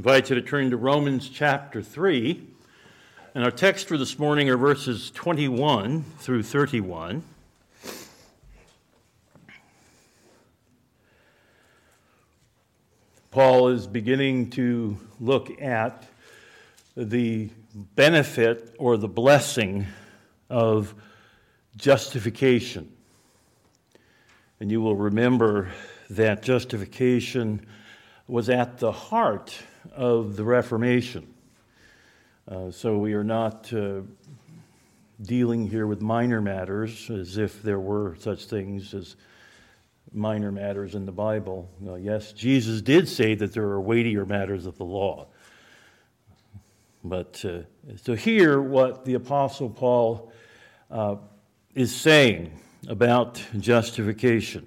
invite you to turn to Romans chapter 3. And our text for this morning are verses 21 through 31. Paul is beginning to look at the benefit or the blessing of justification. And you will remember that justification was at the heart of the Reformation. Uh, so we are not uh, dealing here with minor matters as if there were such things as minor matters in the Bible. Uh, yes, Jesus did say that there are weightier matters of the law. But uh, to hear what the Apostle Paul uh, is saying about justification.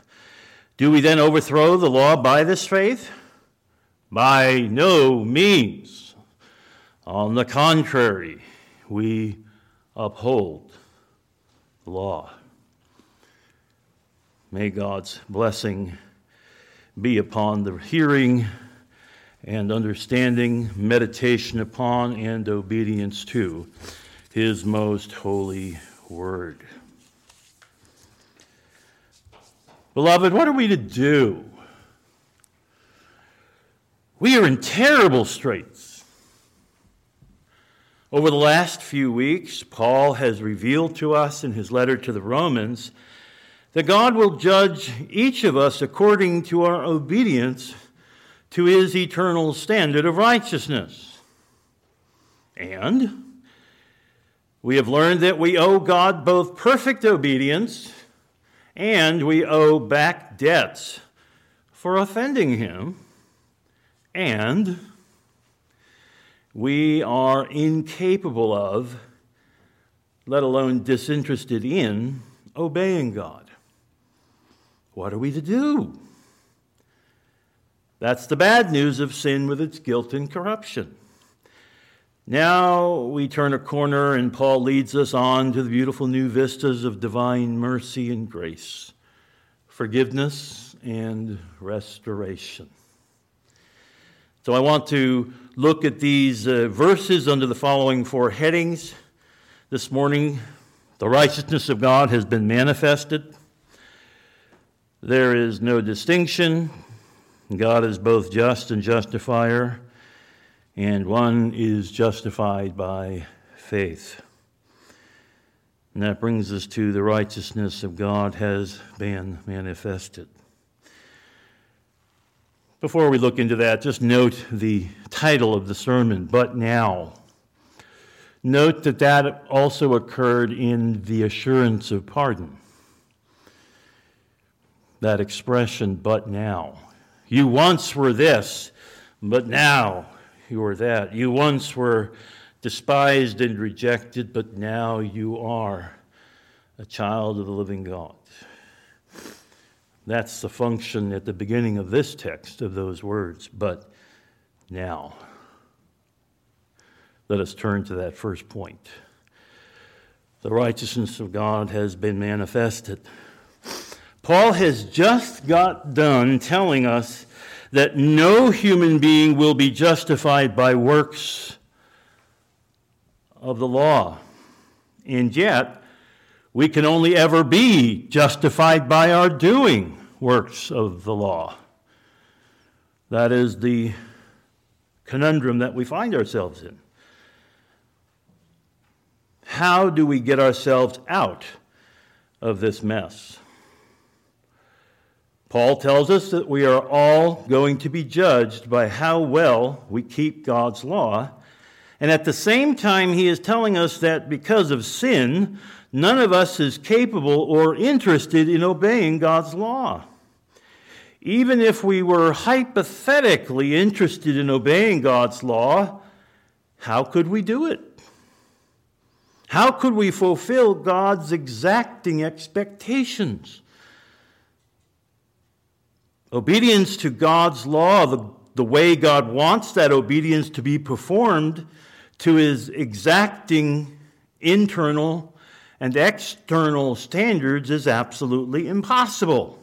Do we then overthrow the law by this faith? By no means. On the contrary, we uphold the law. May God's blessing be upon the hearing and understanding, meditation upon, and obedience to his most holy word. Beloved, what are we to do? We are in terrible straits. Over the last few weeks, Paul has revealed to us in his letter to the Romans that God will judge each of us according to our obedience to his eternal standard of righteousness. And we have learned that we owe God both perfect obedience and we owe back debts for offending him, and we are incapable of, let alone disinterested in, obeying God. What are we to do? That's the bad news of sin with its guilt and corruption. Now we turn a corner, and Paul leads us on to the beautiful new vistas of divine mercy and grace, forgiveness and restoration. So I want to look at these uh, verses under the following four headings. This morning, the righteousness of God has been manifested. There is no distinction. God is both just and justifier and one is justified by faith. And that brings us to the righteousness of God has been manifested. Before we look into that, just note the title of the sermon, But Now. Note that that also occurred in the assurance of pardon. That expression, but now. You once were this, but now you are that. You once were despised and rejected, but now you are a child of the living God. That's the function at the beginning of this text of those words, but now. Let us turn to that first point. The righteousness of God has been manifested. Paul has just got done telling us that no human being will be justified by works of the law. And yet, we can only ever be justified by our doing works of the law. That is the conundrum that we find ourselves in. How do we get ourselves out of this mess? Paul tells us that we are all going to be judged by how well we keep God's law. And at the same time, he is telling us that because of sin, none of us is capable or interested in obeying God's law. Even if we were hypothetically interested in obeying God's law, how could we do it? How could we fulfill God's exacting expectations? Obedience to God's law, the, the way God wants that obedience to be performed, to his exacting internal and external standards is absolutely impossible.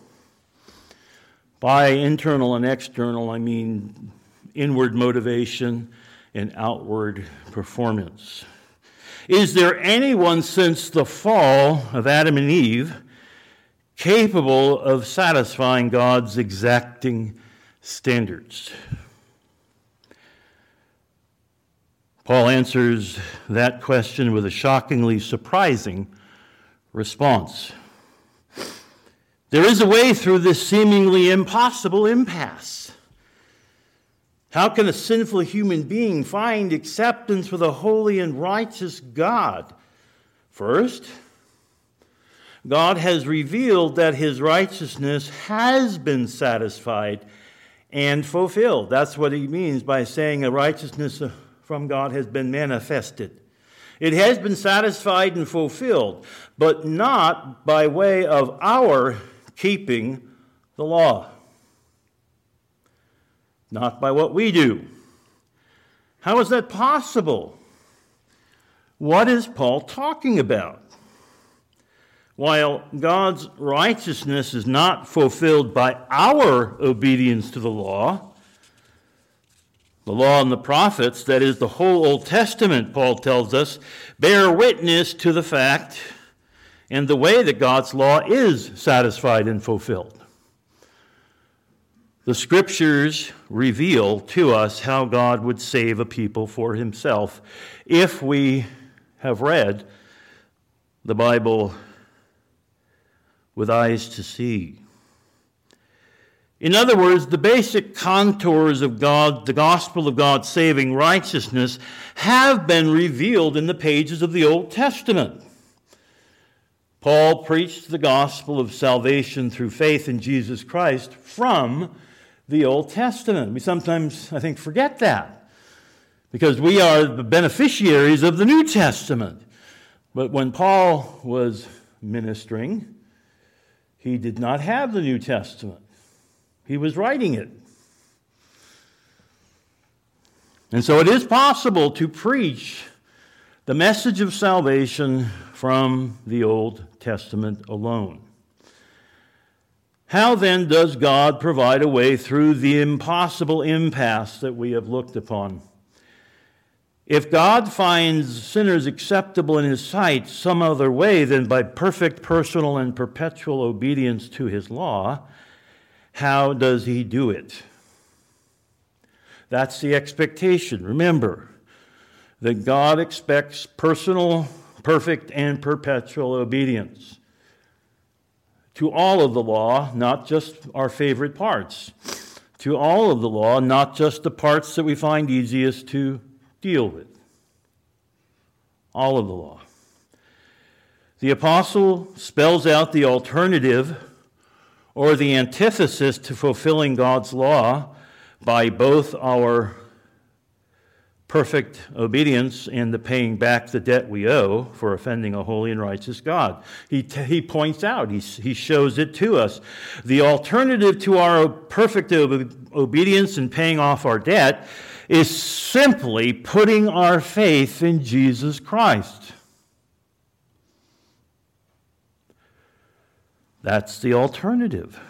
By internal and external, I mean inward motivation and outward performance. Is there anyone since the fall of Adam and Eve capable of satisfying God's exacting standards? Paul answers that question with a shockingly surprising response. There is a way through this seemingly impossible impasse. How can a sinful human being find acceptance with a holy and righteous God? First, God has revealed that his righteousness has been satisfied and fulfilled. That's what he means by saying a righteousness from God has been manifested. It has been satisfied and fulfilled, but not by way of our keeping the law. Not by what we do. How is that possible? What is Paul talking about? While God's righteousness is not fulfilled by our obedience to the law, the law and the prophets, that is the whole Old Testament, Paul tells us, bear witness to the fact and the way that God's law is satisfied and fulfilled. The scriptures reveal to us how God would save a people for himself if we have read the Bible with eyes to see. In other words, the basic contours of God, the gospel of God's saving righteousness, have been revealed in the pages of the Old Testament. Paul preached the gospel of salvation through faith in Jesus Christ from the Old Testament. We sometimes, I think, forget that because we are the beneficiaries of the New Testament. But when Paul was ministering, he did not have the New Testament, he was writing it. And so it is possible to preach the message of salvation from the Old Testament alone. How then does God provide a way through the impossible impasse that we have looked upon? If God finds sinners acceptable in his sight some other way than by perfect personal and perpetual obedience to his law, how does he do it? That's the expectation. Remember that God expects personal, perfect, and perpetual obedience to all of the law, not just our favorite parts. To all of the law, not just the parts that we find easiest to deal with. All of the law. The apostle spells out the alternative or the antithesis to fulfilling God's law by both our perfect obedience and the paying back the debt we owe for offending a holy and righteous God. He, t- he points out, he, he shows it to us. The alternative to our perfect ob- obedience and paying off our debt is simply putting our faith in Jesus Christ. That's the alternative.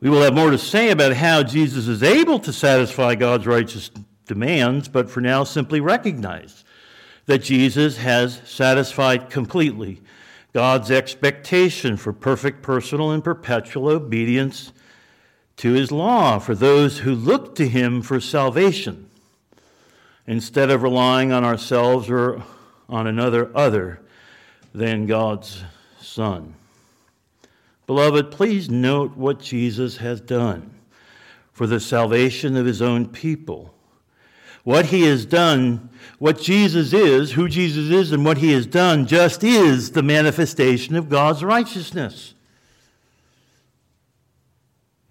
We will have more to say about how Jesus is able to satisfy God's righteous demands, but for now, simply recognize that Jesus has satisfied completely God's expectation for perfect personal and perpetual obedience to his law for those who look to him for salvation instead of relying on ourselves or on another other than God's Son. Beloved, please note what Jesus has done for the salvation of his own people. What he has done, what Jesus is, who Jesus is, and what he has done just is the manifestation of God's righteousness.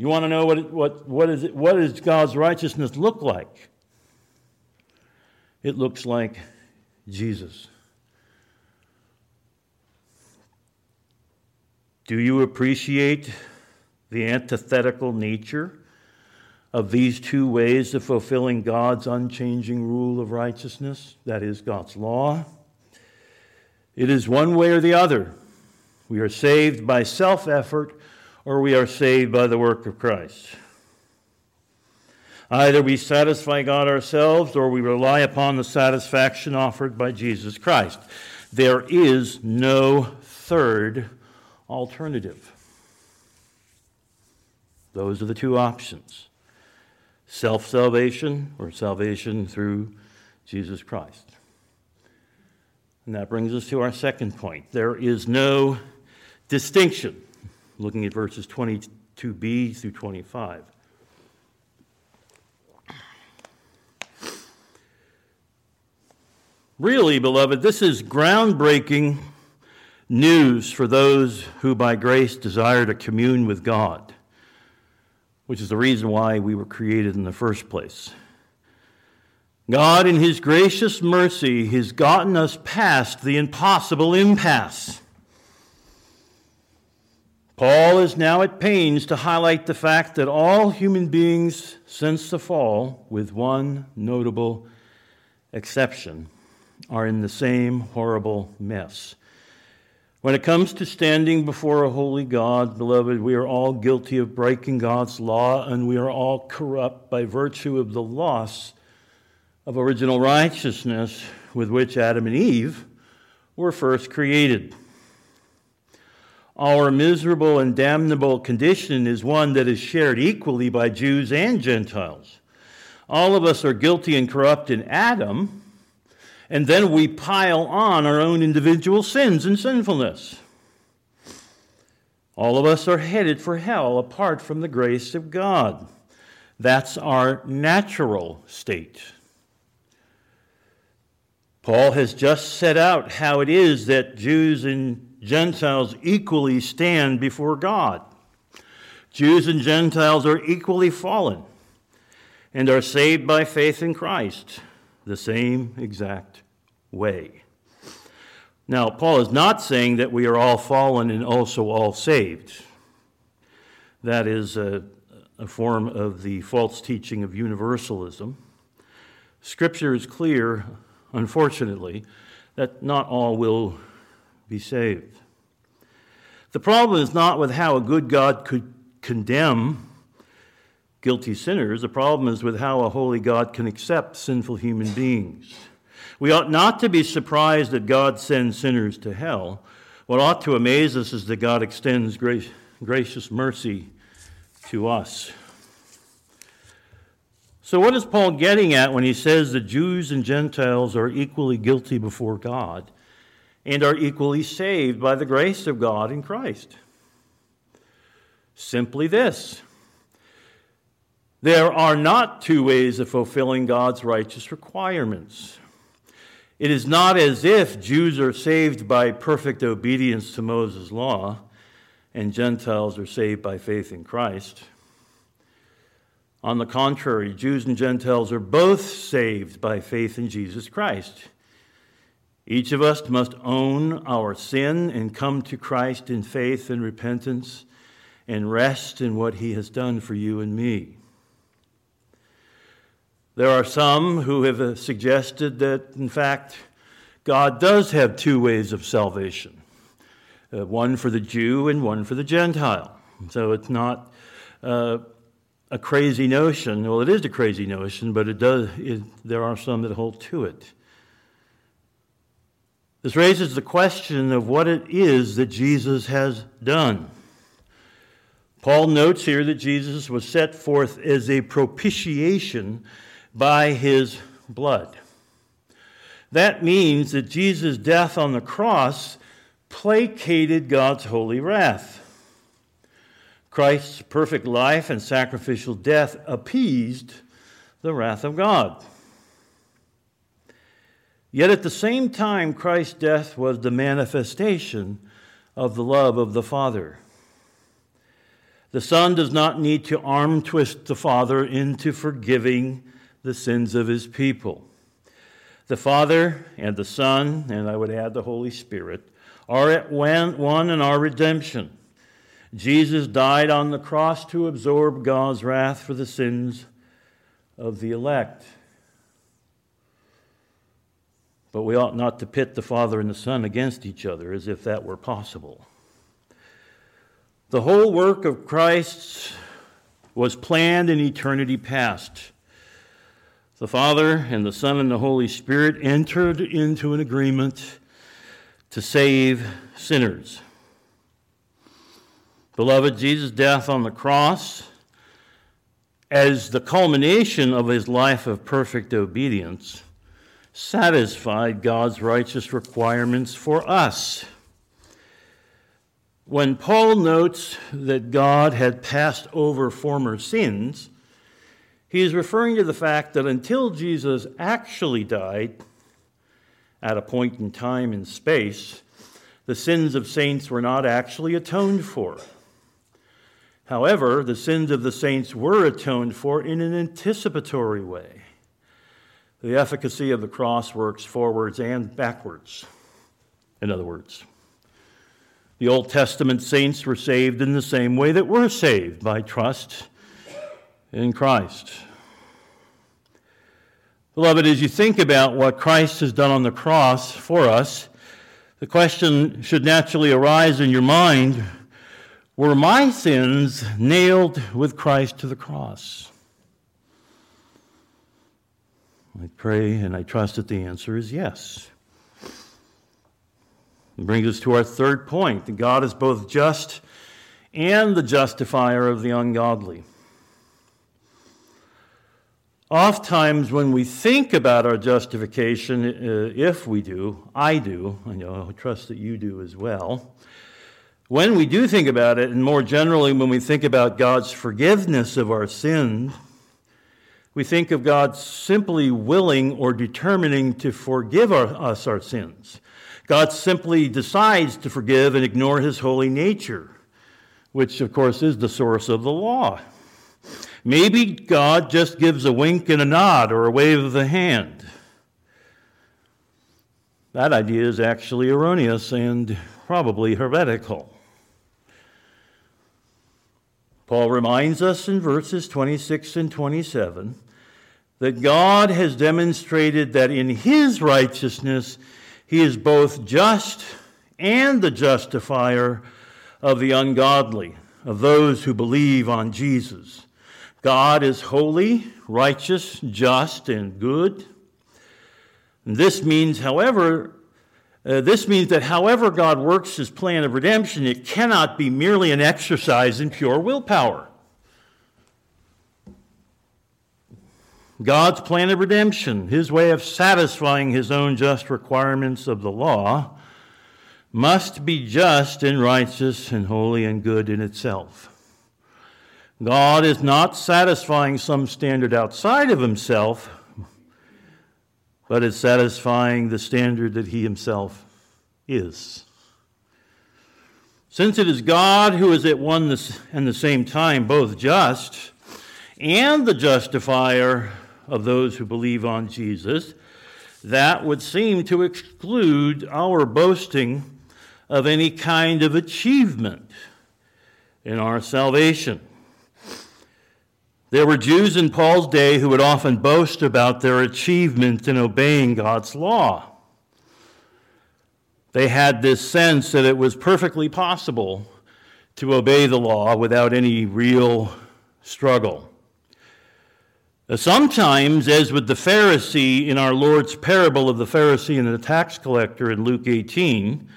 You want to know what, what, what, is it, what does God's righteousness look like? It looks like Jesus. Do you appreciate the antithetical nature of these two ways of fulfilling God's unchanging rule of righteousness? That is, God's law. It is one way or the other. We are saved by self effort or we are saved by the work of Christ. Either we satisfy God ourselves or we rely upon the satisfaction offered by Jesus Christ. There is no third alternative. Those are the two options self salvation or salvation through Jesus Christ. And that brings us to our second point. There is no distinction looking at verses 22b through 25. Really, beloved, this is groundbreaking news for those who by grace desire to commune with God, which is the reason why we were created in the first place. God, in His gracious mercy, has gotten us past the impossible impasse. Paul is now at pains to highlight the fact that all human beings since the fall, with one notable exception, are in the same horrible mess. When it comes to standing before a holy God, beloved, we are all guilty of breaking God's law, and we are all corrupt by virtue of the loss of original righteousness with which Adam and Eve were first created. Our miserable and damnable condition is one that is shared equally by Jews and Gentiles. All of us are guilty and corrupt in Adam, and then we pile on our own individual sins and sinfulness. All of us are headed for hell apart from the grace of God. That's our natural state. Paul has just set out how it is that Jews and Gentiles equally stand before God. Jews and Gentiles are equally fallen and are saved by faith in Christ the same exact way. Now, Paul is not saying that we are all fallen and also all saved. That is a, a form of the false teaching of universalism. Scripture is clear, unfortunately, that not all will be saved. The problem is not with how a good God could condemn guilty sinners. The problem is with how a holy God can accept sinful human beings. We ought not to be surprised that God sends sinners to hell. What ought to amaze us is that God extends grace, gracious mercy to us. So, what is Paul getting at when he says that Jews and Gentiles are equally guilty before God? And are equally saved by the grace of God in Christ. Simply this there are not two ways of fulfilling God's righteous requirements. It is not as if Jews are saved by perfect obedience to Moses' law and Gentiles are saved by faith in Christ. On the contrary, Jews and Gentiles are both saved by faith in Jesus Christ. Each of us must own our sin and come to Christ in faith and repentance and rest in what he has done for you and me. There are some who have suggested that, in fact, God does have two ways of salvation uh, one for the Jew and one for the Gentile. So it's not uh, a crazy notion. Well, it is a crazy notion, but it does, it, there are some that hold to it. This raises the question of what it is that Jesus has done. Paul notes here that Jesus was set forth as a propitiation by his blood. That means that Jesus' death on the cross placated God's holy wrath. Christ's perfect life and sacrificial death appeased the wrath of God. Yet at the same time, Christ's death was the manifestation of the love of the Father. The Son does not need to arm twist the Father into forgiving the sins of his people. The Father and the Son, and I would add the Holy Spirit, are at one in our redemption. Jesus died on the cross to absorb God's wrath for the sins of the elect. But we ought not to pit the Father and the Son against each other as if that were possible. The whole work of Christ was planned in eternity past. The Father and the Son and the Holy Spirit entered into an agreement to save sinners. Beloved, Jesus' death on the cross, as the culmination of his life of perfect obedience, satisfied God's righteous requirements for us. When Paul notes that God had passed over former sins, he is referring to the fact that until Jesus actually died, at a point in time and space, the sins of saints were not actually atoned for. However, the sins of the saints were atoned for in an anticipatory way. The efficacy of the cross works forwards and backwards, in other words. The Old Testament saints were saved in the same way that we're saved by trust in Christ. Beloved, as you think about what Christ has done on the cross for us, the question should naturally arise in your mind were my sins nailed with Christ to the cross? I pray and I trust that the answer is yes. It brings us to our third point that God is both just and the justifier of the ungodly. Oftentimes, when we think about our justification, uh, if we do, I do, I know, I trust that you do as well. When we do think about it, and more generally, when we think about God's forgiveness of our sins, we think of God simply willing or determining to forgive our, us our sins. God simply decides to forgive and ignore his holy nature, which, of course, is the source of the law. Maybe God just gives a wink and a nod or a wave of the hand. That idea is actually erroneous and probably heretical. Paul reminds us in verses 26 and 27 that God has demonstrated that in his righteousness he is both just and the justifier of the ungodly, of those who believe on Jesus. God is holy, righteous, just, and good. This means, however, uh, this means that however God works his plan of redemption, it cannot be merely an exercise in pure willpower. God's plan of redemption, his way of satisfying his own just requirements of the law, must be just and righteous and holy and good in itself. God is not satisfying some standard outside of himself, but as satisfying the standard that he himself is. Since it is God who is at one and the same time both just and the justifier of those who believe on Jesus, that would seem to exclude our boasting of any kind of achievement in our salvation. There were Jews in Paul's day who would often boast about their achievement in obeying God's law. They had this sense that it was perfectly possible to obey the law without any real struggle. Uh, sometimes, as with the Pharisee in our Lord's parable of the Pharisee and the tax collector in Luke 18,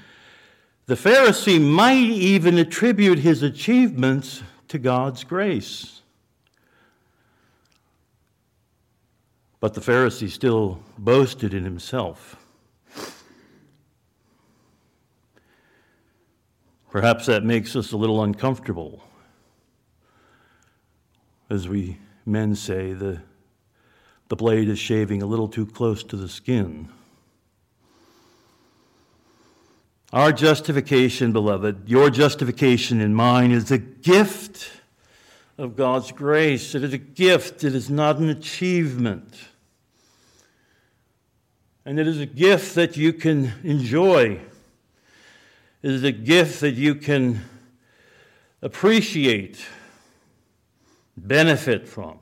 the Pharisee might even attribute his achievements to God's grace. But the Pharisee still boasted in himself. Perhaps that makes us a little uncomfortable. As we men say, the, the blade is shaving a little too close to the skin. Our justification, beloved, your justification and mine, is a gift of God's grace. It is a gift, it is not an achievement. And it is a gift that you can enjoy It is a gift that you can appreciate, benefit from.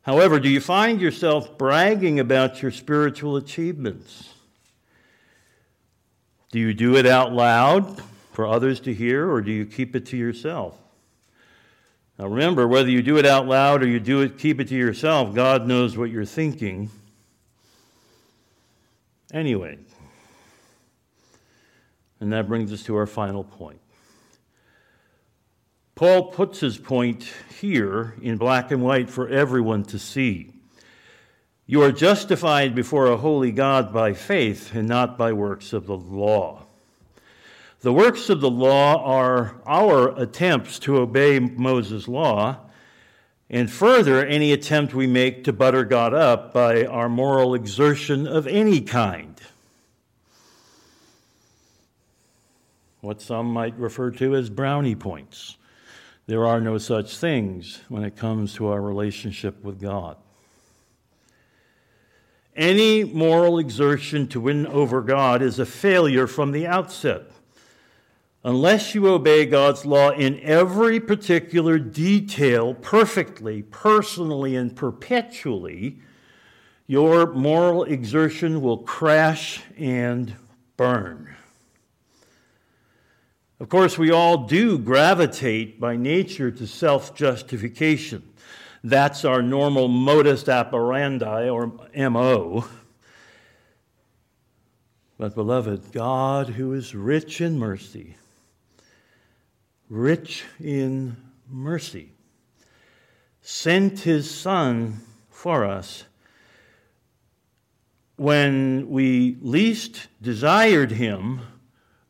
However, do you find yourself bragging about your spiritual achievements? Do you do it out loud for others to hear, or do you keep it to yourself? Now remember, whether you do it out loud or you do it, keep it to yourself, God knows what you're thinking. Anyway, and that brings us to our final point. Paul puts his point here in black and white for everyone to see. You are justified before a holy God by faith and not by works of the law. The works of the law are our attempts to obey Moses' law, and further, any attempt we make to butter God up by our moral exertion of any kind. what some might refer to as brownie points. There are no such things when it comes to our relationship with God. Any moral exertion to win over God is a failure from the outset. Unless you obey God's law in every particular detail perfectly, personally, and perpetually, your moral exertion will crash and burn. Of course, we all do gravitate by nature to self justification. That's our normal modus operandi, or MO. But, beloved, God, who is rich in mercy, rich in mercy, sent his Son for us when we least desired him,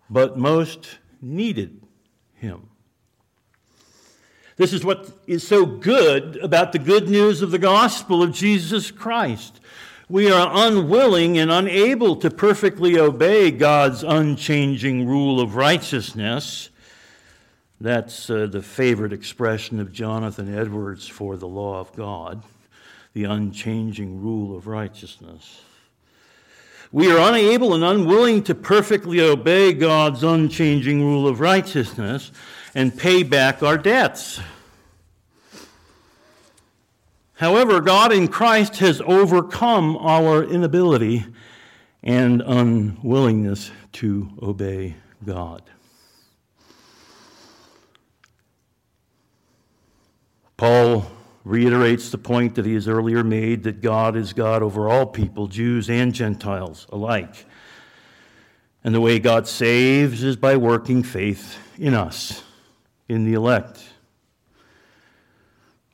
but most needed him. This is what is so good about the good news of the gospel of Jesus Christ. We are unwilling and unable to perfectly obey God's unchanging rule of righteousness. That's uh, the favorite expression of Jonathan Edwards for the law of God, the unchanging rule of righteousness. We are unable and unwilling to perfectly obey God's unchanging rule of righteousness and pay back our debts. However, God in Christ has overcome our inability and unwillingness to obey God. Paul reiterates the point that he has earlier made that God is God over all people, Jews and Gentiles alike. And the way God saves is by working faith in us, in the elect.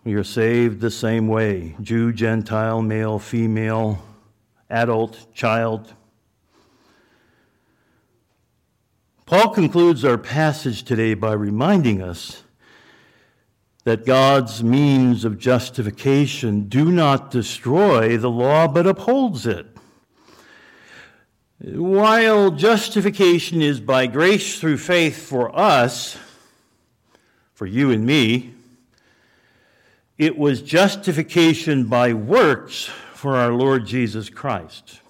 We are saved the same way Jew, Gentile, male, female, adult, child. Paul concludes our passage today by reminding us that God's means of justification do not destroy the law but upholds it. While justification is by grace through faith for us, for you and me, it was justification by works for our Lord Jesus Christ.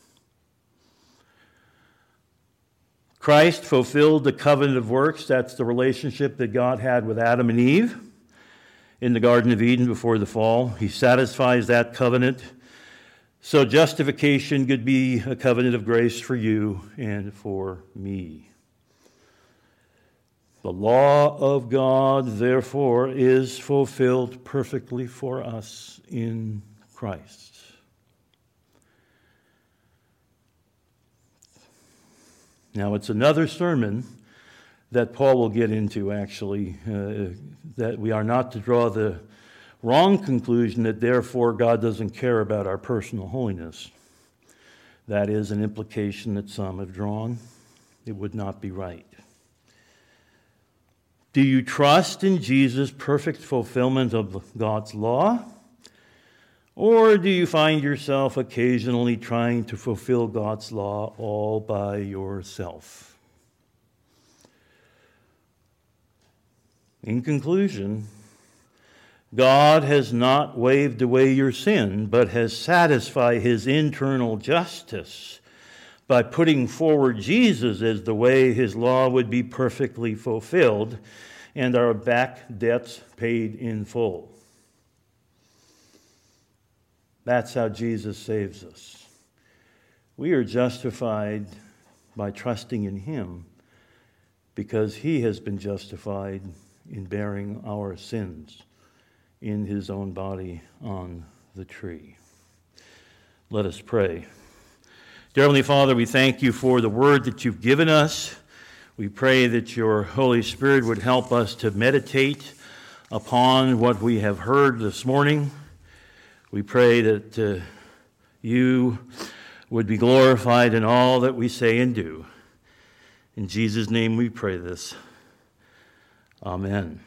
Christ fulfilled the covenant of works. That's the relationship that God had with Adam and Eve. In the Garden of Eden before the fall. He satisfies that covenant. So justification could be a covenant of grace for you and for me. The law of God, therefore, is fulfilled perfectly for us in Christ. Now, it's another sermon that Paul will get into, actually, uh, that we are not to draw the wrong conclusion that therefore God doesn't care about our personal holiness. That is an implication that some have drawn. It would not be right. Do you trust in Jesus' perfect fulfillment of God's law? Or do you find yourself occasionally trying to fulfill God's law all by yourself? In conclusion, God has not waved away your sin, but has satisfied his internal justice by putting forward Jesus as the way his law would be perfectly fulfilled and our back debts paid in full. That's how Jesus saves us. We are justified by trusting in him because he has been justified in bearing our sins in his own body on the tree. Let us pray. Dear Heavenly Father, we thank you for the word that you've given us. We pray that your Holy Spirit would help us to meditate upon what we have heard this morning. We pray that uh, you would be glorified in all that we say and do. In Jesus' name we pray this. Amen.